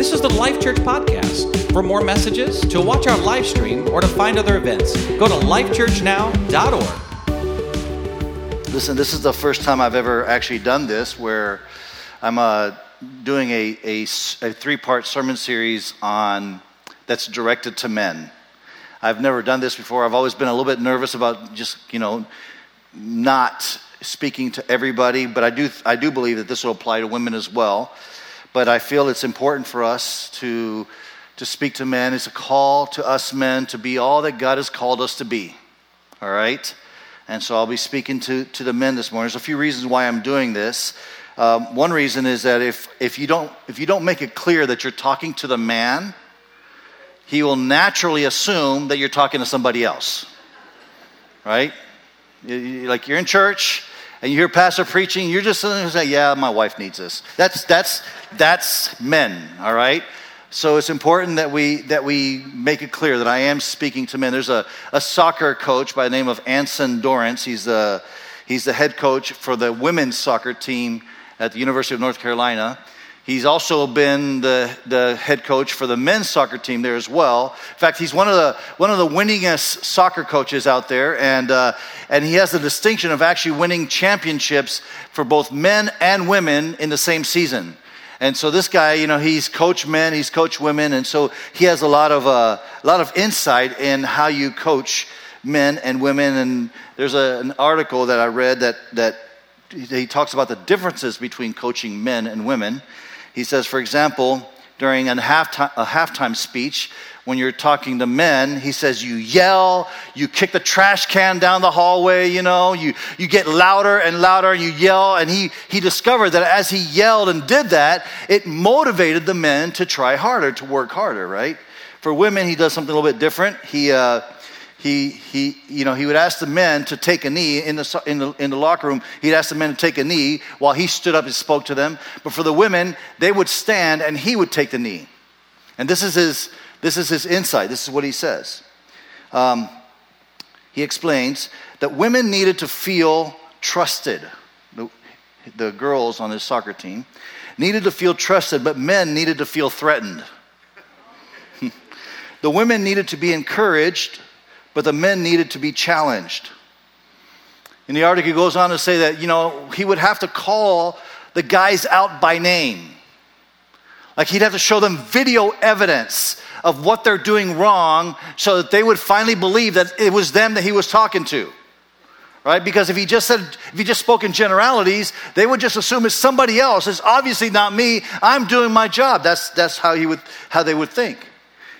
This is the Life Church Podcast. For more messages, to watch our live stream, or to find other events, go to lifechurchnow.org. Listen, this is the first time I've ever actually done this where I'm uh, doing a, a, a three part sermon series on that's directed to men. I've never done this before. I've always been a little bit nervous about just, you know, not speaking to everybody, but I do, I do believe that this will apply to women as well. But I feel it's important for us to, to speak to men. It's a call to us men to be all that God has called us to be. All right? And so I'll be speaking to, to the men this morning. There's a few reasons why I'm doing this. Um, one reason is that if, if, you don't, if you don't make it clear that you're talking to the man, he will naturally assume that you're talking to somebody else. Right? Like you're in church and you hear pastor preaching, you're just going to say, "Yeah, my wife needs this." That's that's that's men, all right. So it's important that we that we make it clear that I am speaking to men. There's a, a soccer coach by the name of Anson Dorrance. He's the he's the head coach for the women's soccer team at the University of North Carolina. He's also been the, the head coach for the men's soccer team there as well. In fact, he's one of the, one of the winningest soccer coaches out there, and, uh, and he has the distinction of actually winning championships for both men and women in the same season. And so this guy, you know, he's coached men, he's coached women, and so he has a lot of, uh, a lot of insight in how you coach men and women. And there's a, an article that I read that, that he talks about the differences between coaching men and women. He says, for example, during a halftime, a halftime speech, when you're talking to men, he says you yell, you kick the trash can down the hallway, you know, you, you get louder and louder, you yell. And he, he discovered that as he yelled and did that, it motivated the men to try harder, to work harder, right? For women, he does something a little bit different. He, uh, he, he, you know, he would ask the men to take a knee in the, in, the, in the locker room. He'd ask the men to take a knee while he stood up and spoke to them. But for the women, they would stand and he would take the knee. And this is his, this is his insight. This is what he says. Um, he explains that women needed to feel trusted. The, the girls on his soccer team needed to feel trusted, but men needed to feel threatened. the women needed to be encouraged but the men needed to be challenged. In the article, he goes on to say that, you know, he would have to call the guys out by name. Like he'd have to show them video evidence of what they're doing wrong so that they would finally believe that it was them that he was talking to. Right? Because if he just said, if he just spoke in generalities, they would just assume it's somebody else. It's obviously not me. I'm doing my job. That's, that's how, he would, how they would think.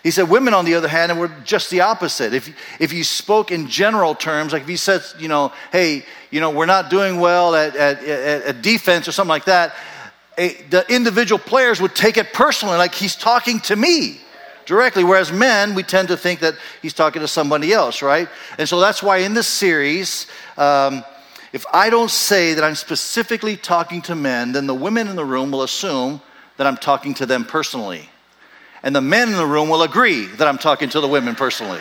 He said women, on the other hand, were just the opposite. If, if you spoke in general terms, like if you said, you know, hey, you know, we're not doing well at, at, at, at defense or something like that, a, the individual players would take it personally, like he's talking to me directly. Whereas men, we tend to think that he's talking to somebody else, right? And so that's why in this series, um, if I don't say that I'm specifically talking to men, then the women in the room will assume that I'm talking to them personally. And the men in the room will agree that I'm talking to the women personally.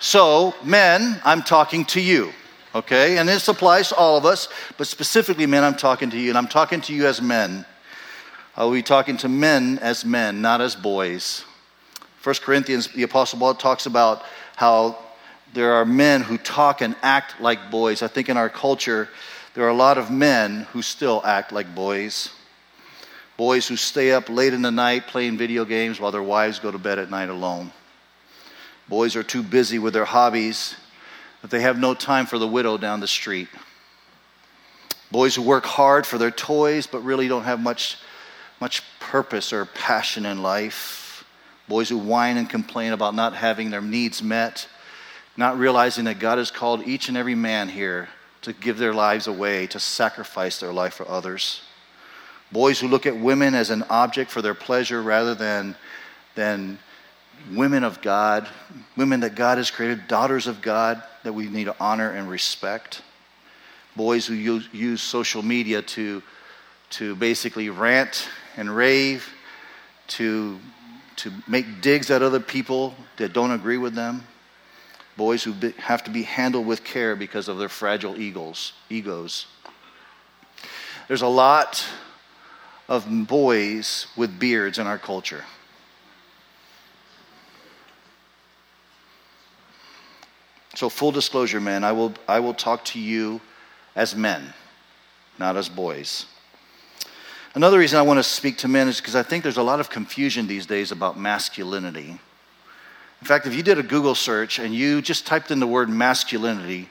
So, men, I'm talking to you, okay? And this applies to all of us, but specifically, men, I'm talking to you, and I'm talking to you as men. I'll be talking to men as men, not as boys. First Corinthians, the Apostle Paul talks about how there are men who talk and act like boys. I think in our culture, there are a lot of men who still act like boys boys who stay up late in the night playing video games while their wives go to bed at night alone. Boys are too busy with their hobbies that they have no time for the widow down the street. Boys who work hard for their toys but really don't have much, much purpose or passion in life. Boys who whine and complain about not having their needs met, not realizing that God has called each and every man here to give their lives away, to sacrifice their life for others. Boys who look at women as an object for their pleasure rather than, than women of God, women that God has created, daughters of God that we need to honor and respect. Boys who use, use social media to, to basically rant and rave, to, to make digs at other people that don't agree with them. Boys who have to be handled with care because of their fragile egos. egos. There's a lot of boys with beards in our culture. So, full disclosure, men, I will, I will talk to you as men, not as boys. Another reason I want to speak to men is because I think there's a lot of confusion these days about masculinity. In fact, if you did a Google search and you just typed in the word masculinity,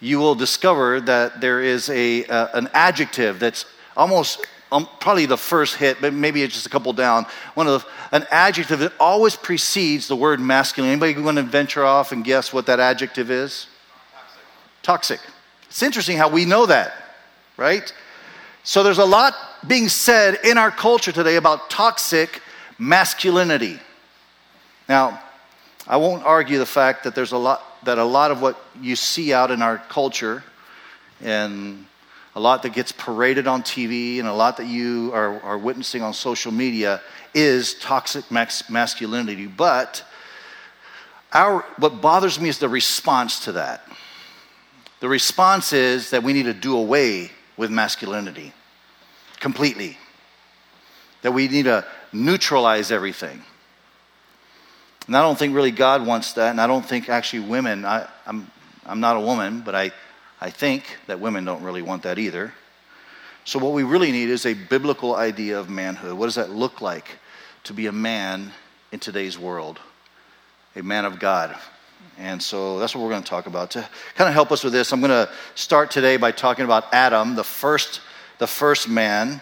you will discover that there is a, uh, an adjective that's almost um, probably the first hit, but maybe it's just a couple down. One of the, an adjective that always precedes the word masculine. Anybody want to venture off and guess what that adjective is? Toxic. Toxic. It's interesting how we know that, right? So there's a lot being said in our culture today about toxic masculinity. Now, I won't argue the fact that there's a lot that a lot of what you see out in our culture and a lot that gets paraded on TV and a lot that you are, are witnessing on social media is toxic masculinity. But our, what bothers me is the response to that. The response is that we need to do away with masculinity completely, that we need to neutralize everything. And I don't think really God wants that, and I don't think actually women, I, I'm, I'm not a woman, but I, I think that women don't really want that either. So, what we really need is a biblical idea of manhood. What does that look like to be a man in today's world? A man of God. And so that's what we're going to talk about. To kind of help us with this, I'm going to start today by talking about Adam, the first, the first man.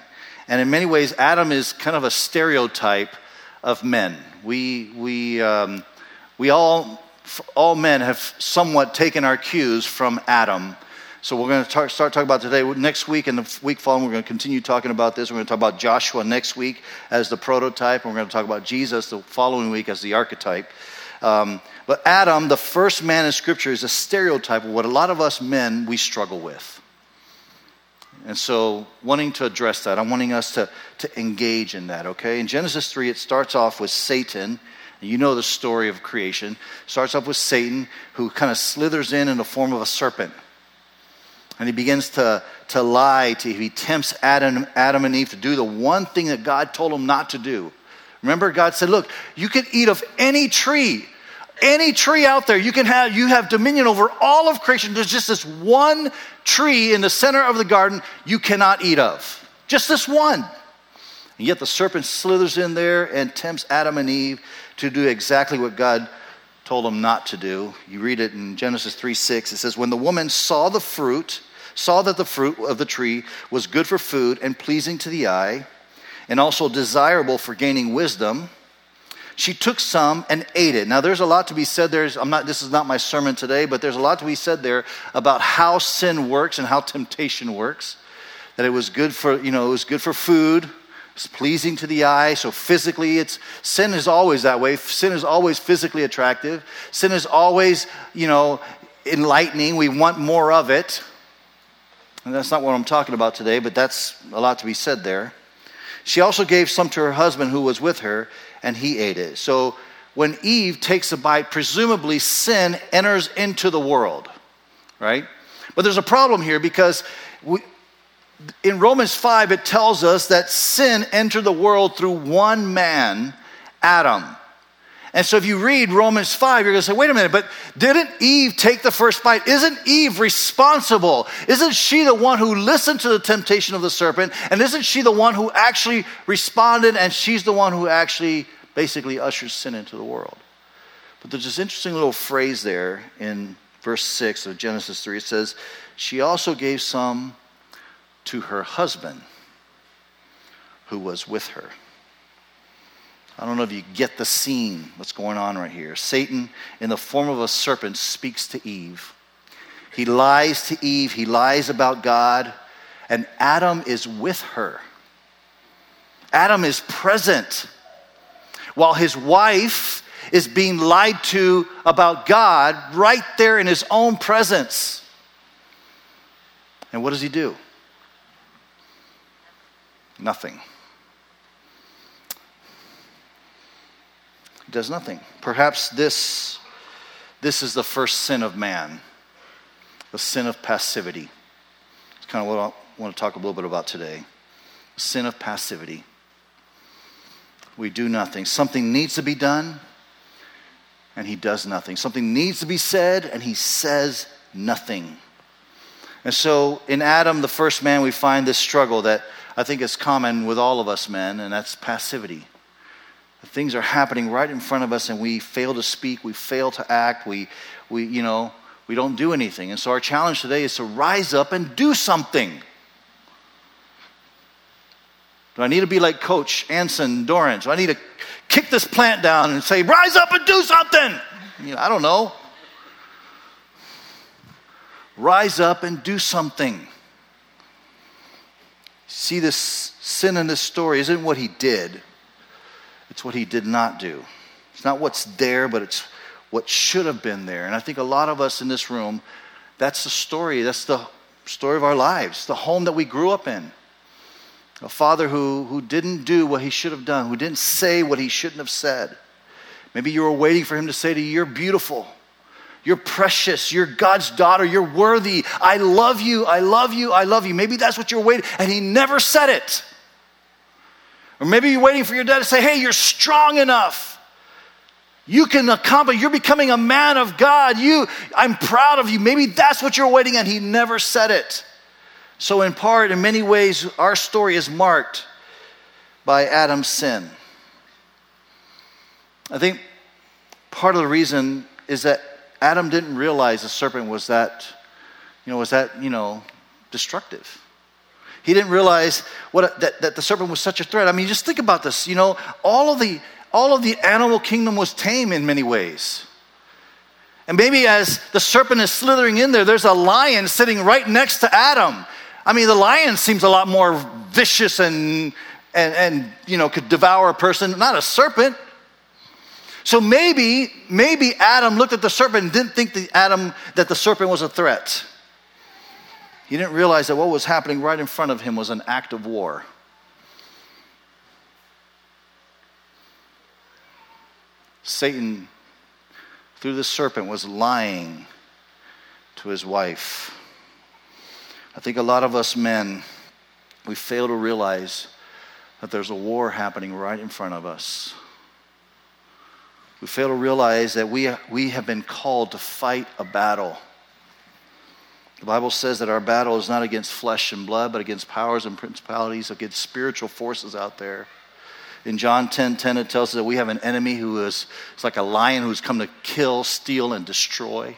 And in many ways, Adam is kind of a stereotype of men. We, we, um, we all, all men have somewhat taken our cues from Adam. So we're going to talk, start talking about today. Next week and the week following, we're going to continue talking about this. We're going to talk about Joshua next week as the prototype, and we're going to talk about Jesus the following week as the archetype. Um, but Adam, the first man in Scripture, is a stereotype of what a lot of us men we struggle with. And so, wanting to address that, I'm wanting us to, to engage in that, okay? In Genesis 3, it starts off with Satan. You know the story of creation. Starts off with Satan, who kind of slithers in in the form of a serpent. And he begins to, to lie to he tempts Adam, Adam and Eve to do the one thing that God told them not to do. Remember, God said, Look, you can eat of any tree, any tree out there. You can have you have dominion over all of creation. There's just this one tree in the center of the garden you cannot eat of. Just this one. And yet the serpent slithers in there and tempts Adam and Eve to do exactly what God told them not to do. You read it in Genesis 3 6. It says, When the woman saw the fruit, saw that the fruit of the tree was good for food and pleasing to the eye, and also desirable for gaining wisdom, she took some and ate it. Now, there's a lot to be said there. I'm not, this is not my sermon today, but there's a lot to be said there about how sin works and how temptation works. That it was good for, you know, it was good for food, it's pleasing to the eye. So physically, it's sin is always that way. Sin is always physically attractive. Sin is always, you know, enlightening. We want more of it. And that's not what I'm talking about today, but that's a lot to be said there. She also gave some to her husband who was with her, and he ate it. So when Eve takes a bite, presumably sin enters into the world, right? But there's a problem here because we, in Romans 5, it tells us that sin entered the world through one man, Adam. And so if you read Romans 5, you're going to say, wait a minute, but didn't Eve take the first bite? Isn't Eve responsible? Isn't she the one who listened to the temptation of the serpent? And isn't she the one who actually responded and she's the one who actually basically ushers sin into the world? But there's this interesting little phrase there in verse 6 of Genesis 3. It says, She also gave some to her husband who was with her. I don't know if you get the scene, what's going on right here. Satan, in the form of a serpent, speaks to Eve. He lies to Eve, he lies about God, and Adam is with her. Adam is present while his wife is being lied to about God right there in his own presence. And what does he do? Nothing. does nothing. Perhaps this, this is the first sin of man, the sin of passivity. It's kind of what I want to talk a little bit about today. sin of passivity. We do nothing. Something needs to be done, and he does nothing. Something needs to be said, and he says nothing. And so in Adam, the first man, we find this struggle that I think is common with all of us men, and that's passivity. Things are happening right in front of us, and we fail to speak, we fail to act, we, we, you know, we don't do anything. And so our challenge today is to rise up and do something. Do I need to be like Coach Anson Dorrance? Do I need to kick this plant down and say, rise up and do something? You know, I don't know. Rise up and do something. See, this sin in this story isn't what he did, it's what he did not do. It's not what's there, but it's what should have been there. And I think a lot of us in this room, that's the story. That's the story of our lives, the home that we grew up in. A father who, who didn't do what he should have done, who didn't say what he shouldn't have said. Maybe you were waiting for him to say to you, You're beautiful. You're precious. You're God's daughter. You're worthy. I love you. I love you. I love you. Maybe that's what you're waiting. And he never said it. Or maybe you're waiting for your dad to say, hey, you're strong enough. You can accomplish. You're becoming a man of God. You, I'm proud of you. Maybe that's what you're waiting and he never said it. So, in part, in many ways, our story is marked by Adam's sin. I think part of the reason is that Adam didn't realize the serpent was that, you know, was that, you know, destructive. He didn't realize what, that, that the serpent was such a threat. I mean, just think about this. You know, all of the all of the animal kingdom was tame in many ways. And maybe as the serpent is slithering in there, there's a lion sitting right next to Adam. I mean, the lion seems a lot more vicious and, and, and you know, could devour a person, not a serpent. So maybe, maybe Adam looked at the serpent and didn't think the Adam that the serpent was a threat. He didn't realize that what was happening right in front of him was an act of war. Satan, through the serpent, was lying to his wife. I think a lot of us men, we fail to realize that there's a war happening right in front of us. We fail to realize that we, we have been called to fight a battle. The Bible says that our battle is not against flesh and blood, but against powers and principalities, against spiritual forces out there. In John 10 10, it tells us that we have an enemy who is it's like a lion who's come to kill, steal, and destroy.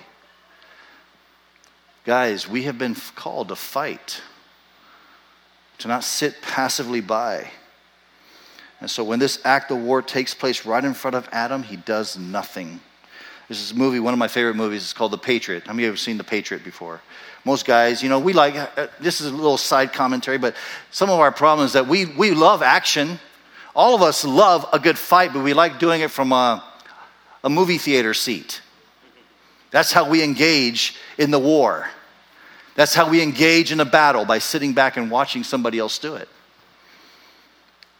Guys, we have been called to fight, to not sit passively by. And so when this act of war takes place right in front of Adam, he does nothing. This is a movie, one of my favorite movies. It's called The Patriot. How many of you have seen The Patriot before? Most guys, you know, we like, uh, this is a little side commentary, but some of our problems that we, we love action. All of us love a good fight, but we like doing it from a, a movie theater seat. That's how we engage in the war. That's how we engage in a battle by sitting back and watching somebody else do it.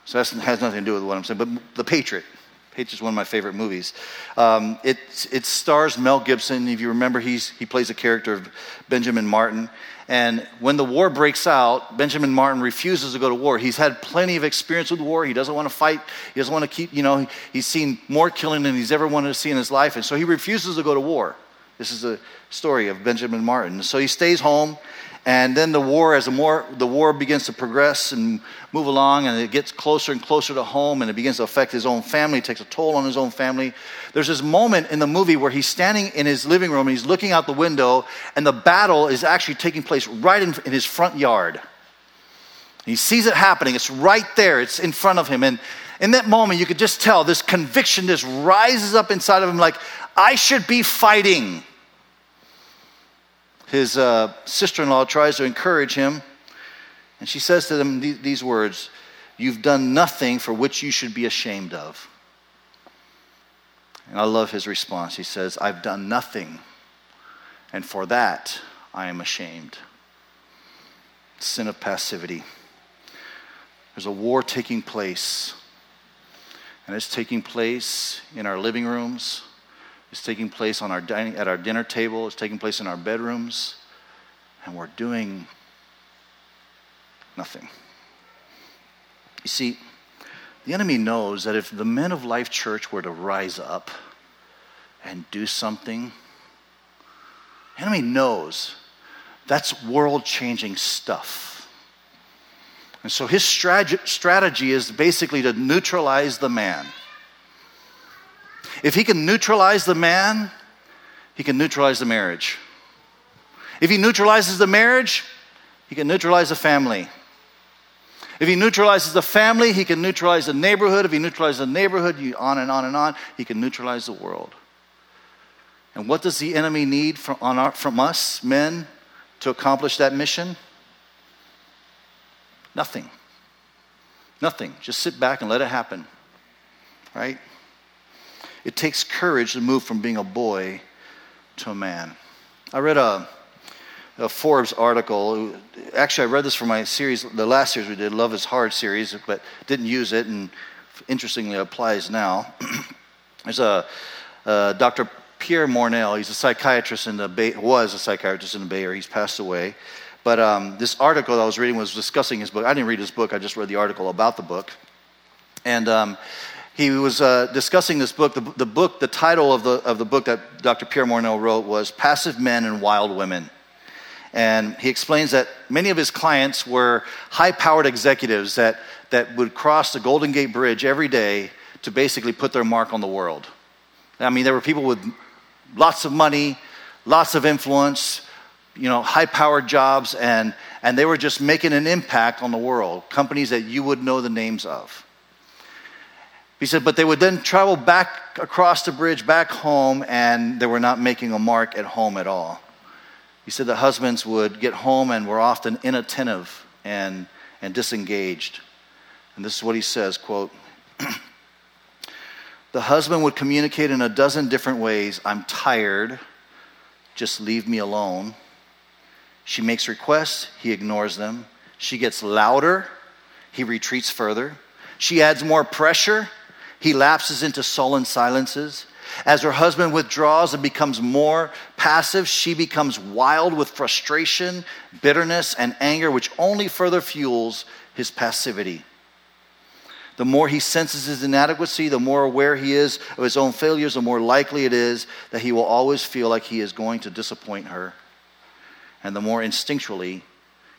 So that has nothing to do with what I'm saying. But The Patriot. Patriot is one of my favorite movies. Um, it, it stars Mel Gibson. If you remember, he's, he plays a character of Benjamin Martin. And when the war breaks out, Benjamin Martin refuses to go to war. He's had plenty of experience with war. He doesn't want to fight. He doesn't want to keep, you know, he's seen more killing than he's ever wanted to see in his life. And so he refuses to go to war. This is a story of Benjamin Martin. So he stays home and then the war, as the, more, the war begins to progress and move along, and it gets closer and closer to home, and it begins to affect his own family, it takes a toll on his own family. There's this moment in the movie where he's standing in his living room and he's looking out the window, and the battle is actually taking place right in, in his front yard. He sees it happening, it's right there, it's in front of him. And in that moment, you could just tell this conviction just rises up inside of him like, I should be fighting his uh, sister in law tries to encourage him, and she says to him th- these words You've done nothing for which you should be ashamed of. And I love his response. He says, I've done nothing, and for that I am ashamed. Sin of passivity. There's a war taking place, and it's taking place in our living rooms it's taking place on our dining, at our dinner table. It's taking place in our bedrooms. And we're doing nothing. You see, the enemy knows that if the men of Life Church were to rise up and do something, the enemy knows that's world changing stuff. And so his strategy is basically to neutralize the man. If he can neutralize the man, he can neutralize the marriage. If he neutralizes the marriage, he can neutralize the family. If he neutralizes the family, he can neutralize the neighborhood. If he neutralizes the neighborhood, you, on and on and on, he can neutralize the world. And what does the enemy need from, our, from us, men, to accomplish that mission? Nothing. Nothing. Just sit back and let it happen. Right? It takes courage to move from being a boy to a man. I read a a Forbes article. Actually, I read this for my series, the last series we did, Love is Hard series, but didn't use it, and interestingly applies now. There's a Dr. Pierre Mornell. He's a psychiatrist in the Bay, was a psychiatrist in the Bay Area. He's passed away. But um, this article that I was reading was discussing his book. I didn't read his book. I just read the article about the book. And um, he was uh, discussing this book. The, the, book, the title of the, of the book that Dr. Pierre Mornell wrote was Passive Men and Wild Women. And he explains that many of his clients were high powered executives that, that would cross the Golden Gate Bridge every day to basically put their mark on the world. I mean, there were people with lots of money, lots of influence, you know, high powered jobs, and, and they were just making an impact on the world, companies that you would know the names of. He said, but they would then travel back across the bridge back home, and they were not making a mark at home at all. He said that husbands would get home and were often inattentive and, and disengaged. And this is what he says, quote, the husband would communicate in a dozen different ways. I'm tired. Just leave me alone. She makes requests. He ignores them. She gets louder. He retreats further. She adds more pressure. He lapses into sullen silences. As her husband withdraws and becomes more passive, she becomes wild with frustration, bitterness, and anger, which only further fuels his passivity. The more he senses his inadequacy, the more aware he is of his own failures, the more likely it is that he will always feel like he is going to disappoint her. And the more instinctually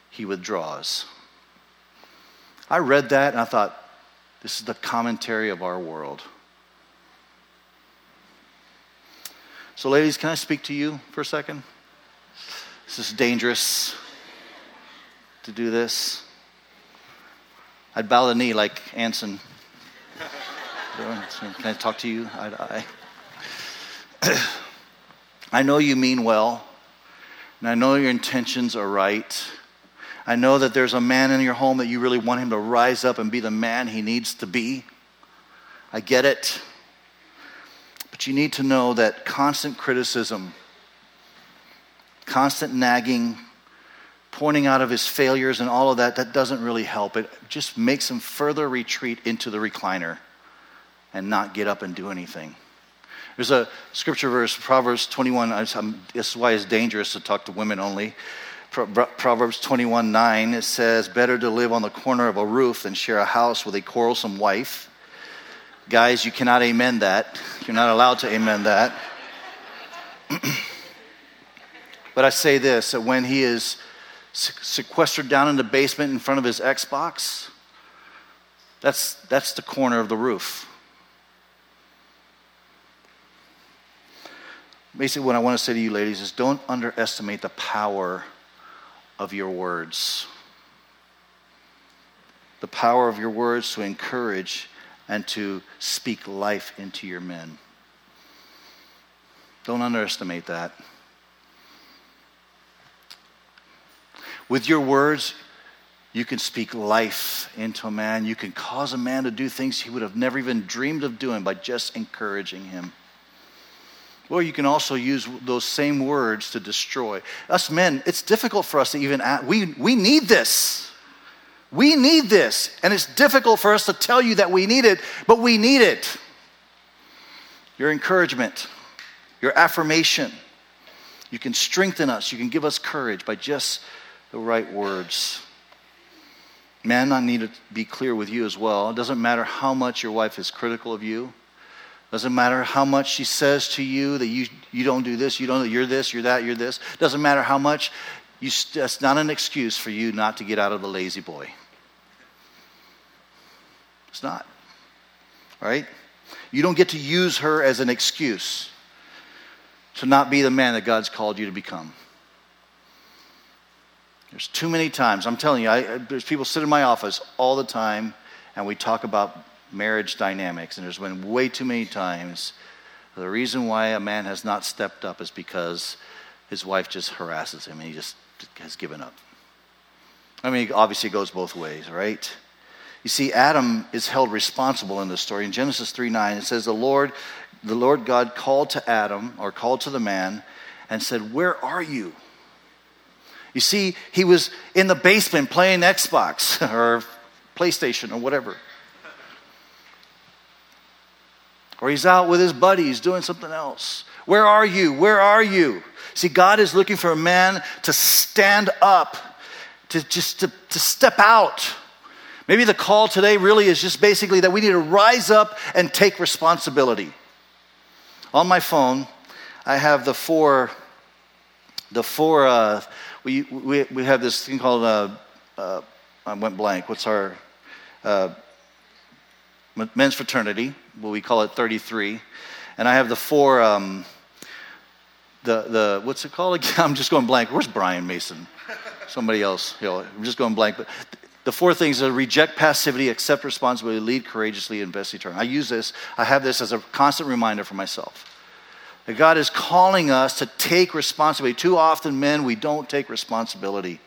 he withdraws. I read that and I thought, this is the commentary of our world. So, ladies, can I speak to you for a second? This is dangerous to do this. I'd bow the knee like Anson. Can I talk to you eye to eye? I know you mean well, and I know your intentions are right. I know that there's a man in your home that you really want him to rise up and be the man he needs to be. I get it. But you need to know that constant criticism, constant nagging, pointing out of his failures and all of that, that doesn't really help. It just makes him further retreat into the recliner and not get up and do anything. There's a scripture verse, Proverbs 21. This um, is why it's dangerous to talk to women only. Proverbs 21 9, it says, Better to live on the corner of a roof than share a house with a quarrelsome wife. Guys, you cannot amen that. You're not allowed to amen that. but I say this that when he is sequestered down in the basement in front of his Xbox, that's, that's the corner of the roof. Basically, what I want to say to you, ladies, is don't underestimate the power of your words. The power of your words to encourage and to speak life into your men. Don't underestimate that. With your words, you can speak life into a man. You can cause a man to do things he would have never even dreamed of doing by just encouraging him. Or you can also use those same words to destroy. Us men, it's difficult for us to even act. We, we need this. We need this, and it's difficult for us to tell you that we need it, but we need it. Your encouragement, your affirmation. You can strengthen us, you can give us courage by just the right words. Man, I need to be clear with you as well. It doesn't matter how much your wife is critical of you. Doesn't matter how much she says to you that you, you don't do this, you don't, you're this, you're that, you're this. Doesn't matter how much, you, that's not an excuse for you not to get out of the lazy boy. It's not. Right? You don't get to use her as an excuse to not be the man that God's called you to become. There's too many times, I'm telling you, I, there's people sit in my office all the time and we talk about marriage dynamics, and there's been way too many times the reason why a man has not stepped up is because his wife just harasses him and he just has given up. I mean, obviously, it goes both ways, right? You see, Adam is held responsible in this story. In Genesis 3 9, it says, The Lord, the Lord God called to Adam, or called to the man, and said, Where are you? You see, he was in the basement playing Xbox or PlayStation or whatever. Or he's out with his buddies doing something else. Where are you? Where are you? See, God is looking for a man to stand up, to just to, to step out. Maybe the call today really is just basically that we need to rise up and take responsibility. On my phone, I have the four, the four, uh, we, we, we have this thing called, uh, uh, I went blank. What's our, uh, men's fraternity, what we call it 33. And I have the four, um, the, the, what's it called again? I'm just going blank. Where's Brian Mason? Somebody else. You know, I'm just going blank. But the four things are reject passivity, accept responsibility, lead courageously, invest eternally. I use this, I have this as a constant reminder for myself. That God is calling us to take responsibility. Too often, men, we don't take responsibility,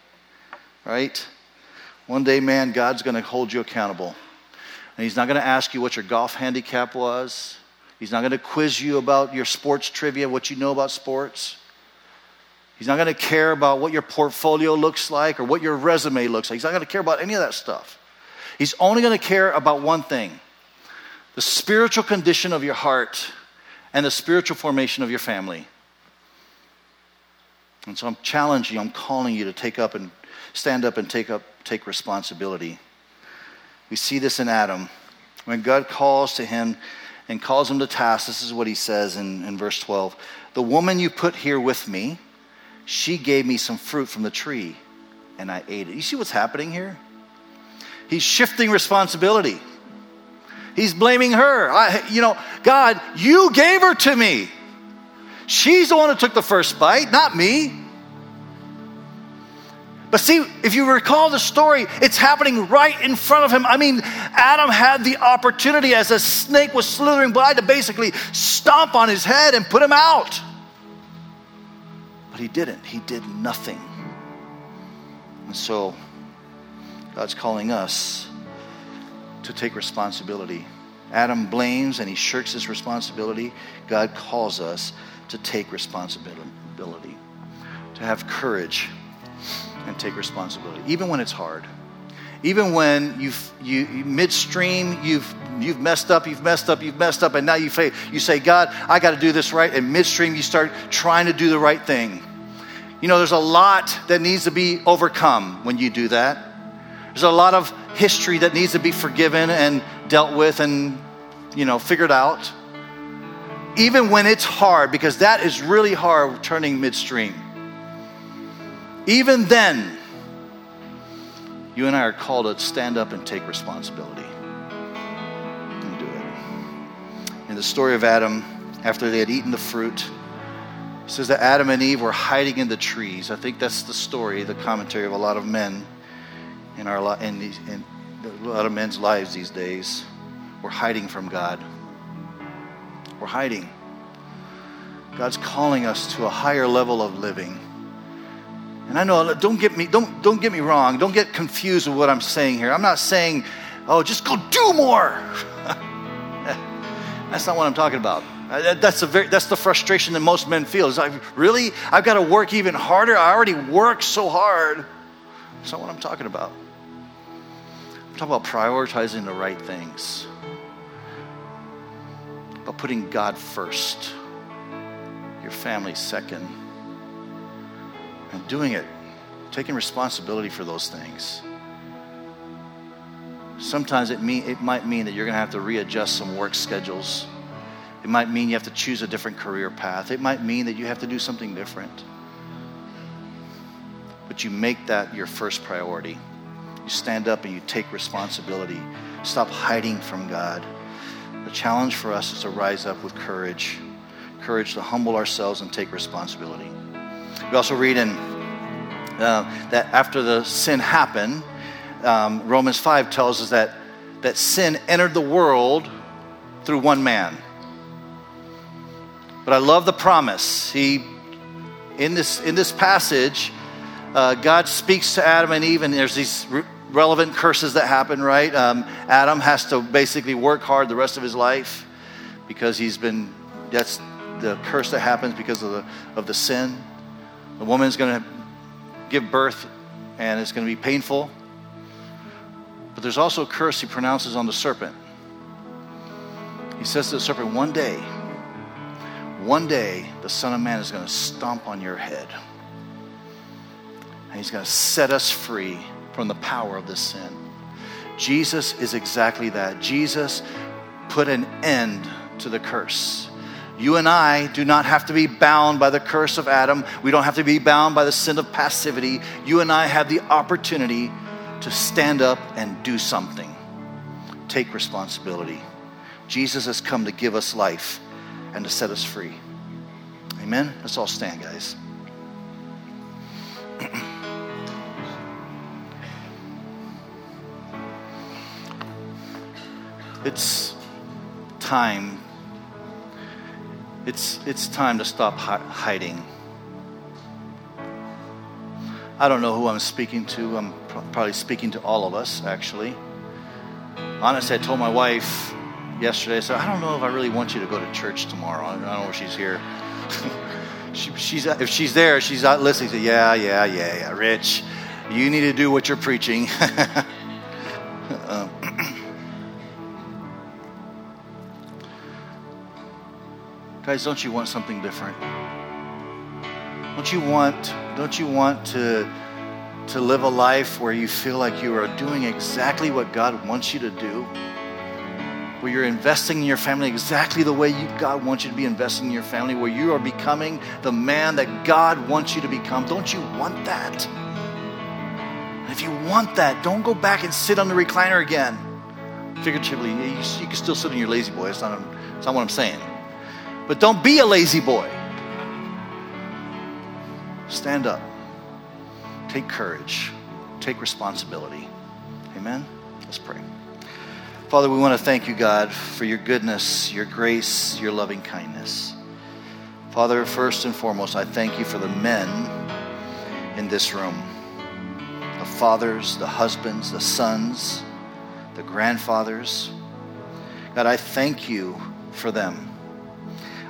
right? One day, man, God's going to hold you accountable. And He's not going to ask you what your golf handicap was. He's not going to quiz you about your sports trivia, what you know about sports. He's not going to care about what your portfolio looks like or what your resume looks like. He's not going to care about any of that stuff. He's only going to care about one thing the spiritual condition of your heart and the spiritual formation of your family. And so I'm challenging you, I'm calling you to take up and stand up and take up take responsibility. We see this in Adam. When God calls to him and calls him to task, this is what he says in, in verse 12 The woman you put here with me, she gave me some fruit from the tree, and I ate it. You see what's happening here? He's shifting responsibility. He's blaming her. I, you know, God, you gave her to me. She's the one who took the first bite, not me. But see, if you recall the story, it's happening right in front of him. I mean, Adam had the opportunity as a snake was slithering by to basically stomp on his head and put him out. But he didn't. He did nothing. And so, God's calling us to take responsibility. Adam blames and he shirks his responsibility. God calls us to take responsibility, to have courage and take responsibility, even when it's hard. Even when you've, you, midstream, you've, you've messed up, you've messed up, you've messed up, and now you, say, you say, God, I got to do this right. And midstream, you start trying to do the right thing. You know, there's a lot that needs to be overcome when you do that. There's a lot of history that needs to be forgiven and dealt with and, you know, figured out. Even when it's hard, because that is really hard turning midstream. Even then, you and I are called to stand up and take responsibility and do it. In the story of Adam, after they had eaten the fruit, it says that Adam and Eve were hiding in the trees. I think that's the story, the commentary of a lot of men in our in, in a lot of men's lives these days. We're hiding from God. We're hiding. God's calling us to a higher level of living. And I know, don't get me, don't, don't get me wrong. Don't get confused with what I'm saying here. I'm not saying, oh, just go do more. that's not what I'm talking about. Uh, that's, a very, that's the frustration that most men feel. Is like, really? I've got to work even harder? I already work so hard. That's not what I'm talking about. I'm talking about prioritizing the right things, about putting God first, your family second and doing it, taking responsibility for those things. Sometimes it, mean, it might mean that you're going to have to readjust some work schedules. It might mean you have to choose a different career path. It might mean that you have to do something different. But you make that your first priority. You stand up and you take responsibility. Stop hiding from God. The challenge for us is to rise up with courage courage to humble ourselves and take responsibility. We also read in uh, that after the sin happened, um, Romans 5 tells us that, that sin entered the world through one man. But I love the promise. He, in this, in this passage, uh, God speaks to Adam and Eve, and there's these re- relevant curses that happen, right? Um, Adam has to basically work hard the rest of his life because he's been, that's the curse that happens because of the, of the sin. The woman's going to give birth, and it's going to be painful. But there's also a curse he pronounces on the serpent. He says to the serpent, One day, one day, the Son of Man is going to stomp on your head. And he's going to set us free from the power of this sin. Jesus is exactly that. Jesus put an end to the curse. You and I do not have to be bound by the curse of Adam. We don't have to be bound by the sin of passivity. You and I have the opportunity to stand up and do something. Take responsibility. Jesus has come to give us life and to set us free. Amen? Let's all stand, guys. it's time. It's, it's time to stop hiding. I don't know who I'm speaking to. I'm probably speaking to all of us, actually. Honestly, I told my wife yesterday, I said, I don't know if I really want you to go to church tomorrow. I don't know if she's here. she, she's, if she's there, she's not listening. Said, yeah, yeah, yeah, yeah. Rich, you need to do what you're preaching. um, guys, don't you want something different? Don't you want, don't you want to, to live a life where you feel like you are doing exactly what God wants you to do? Where you're investing in your family exactly the way you, God wants you to be investing in your family, where you are becoming the man that God wants you to become. Don't you want that? And if you want that, don't go back and sit on the recliner again. Figuratively, you, you can still sit on your lazy boy. It's not, it's not what I'm saying. But don't be a lazy boy. Stand up. Take courage. Take responsibility. Amen? Let's pray. Father, we want to thank you, God, for your goodness, your grace, your loving kindness. Father, first and foremost, I thank you for the men in this room the fathers, the husbands, the sons, the grandfathers. God, I thank you for them.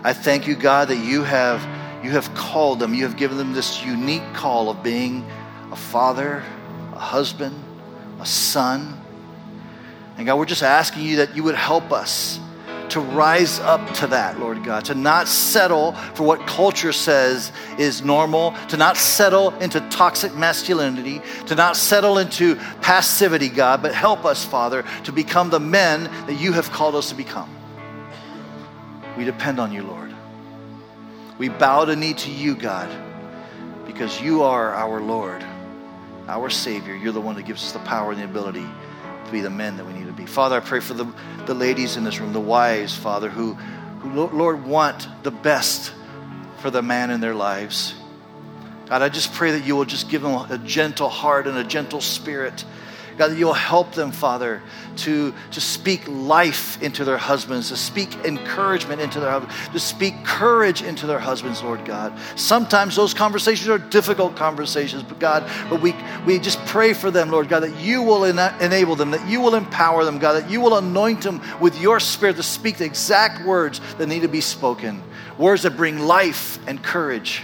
I thank you, God, that you have you have called them, you have given them this unique call of being a father, a husband, a son. And God, we're just asking you that you would help us to rise up to that, Lord God, to not settle for what culture says is normal, to not settle into toxic masculinity, to not settle into passivity, God, but help us, Father, to become the men that you have called us to become. We depend on you, Lord. We bow the knee to you, God, because you are our Lord, our Savior. You're the one that gives us the power and the ability to be the men that we need to be. Father, I pray for the, the ladies in this room, the wives, Father, who, who, Lord, want the best for the man in their lives. God, I just pray that you will just give them a gentle heart and a gentle spirit God, that you'll help them, Father, to, to speak life into their husbands, to speak encouragement into their husbands, to speak courage into their husbands, Lord God. Sometimes those conversations are difficult conversations, but God, but we, we just pray for them, Lord God, that you will ena- enable them, that you will empower them, God, that you will anoint them with your spirit to speak the exact words that need to be spoken, words that bring life and courage.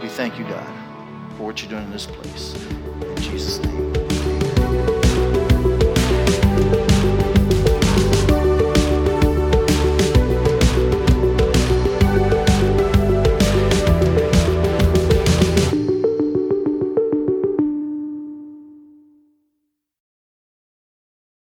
We thank you, God, for what you're doing in this place. In Jesus' name.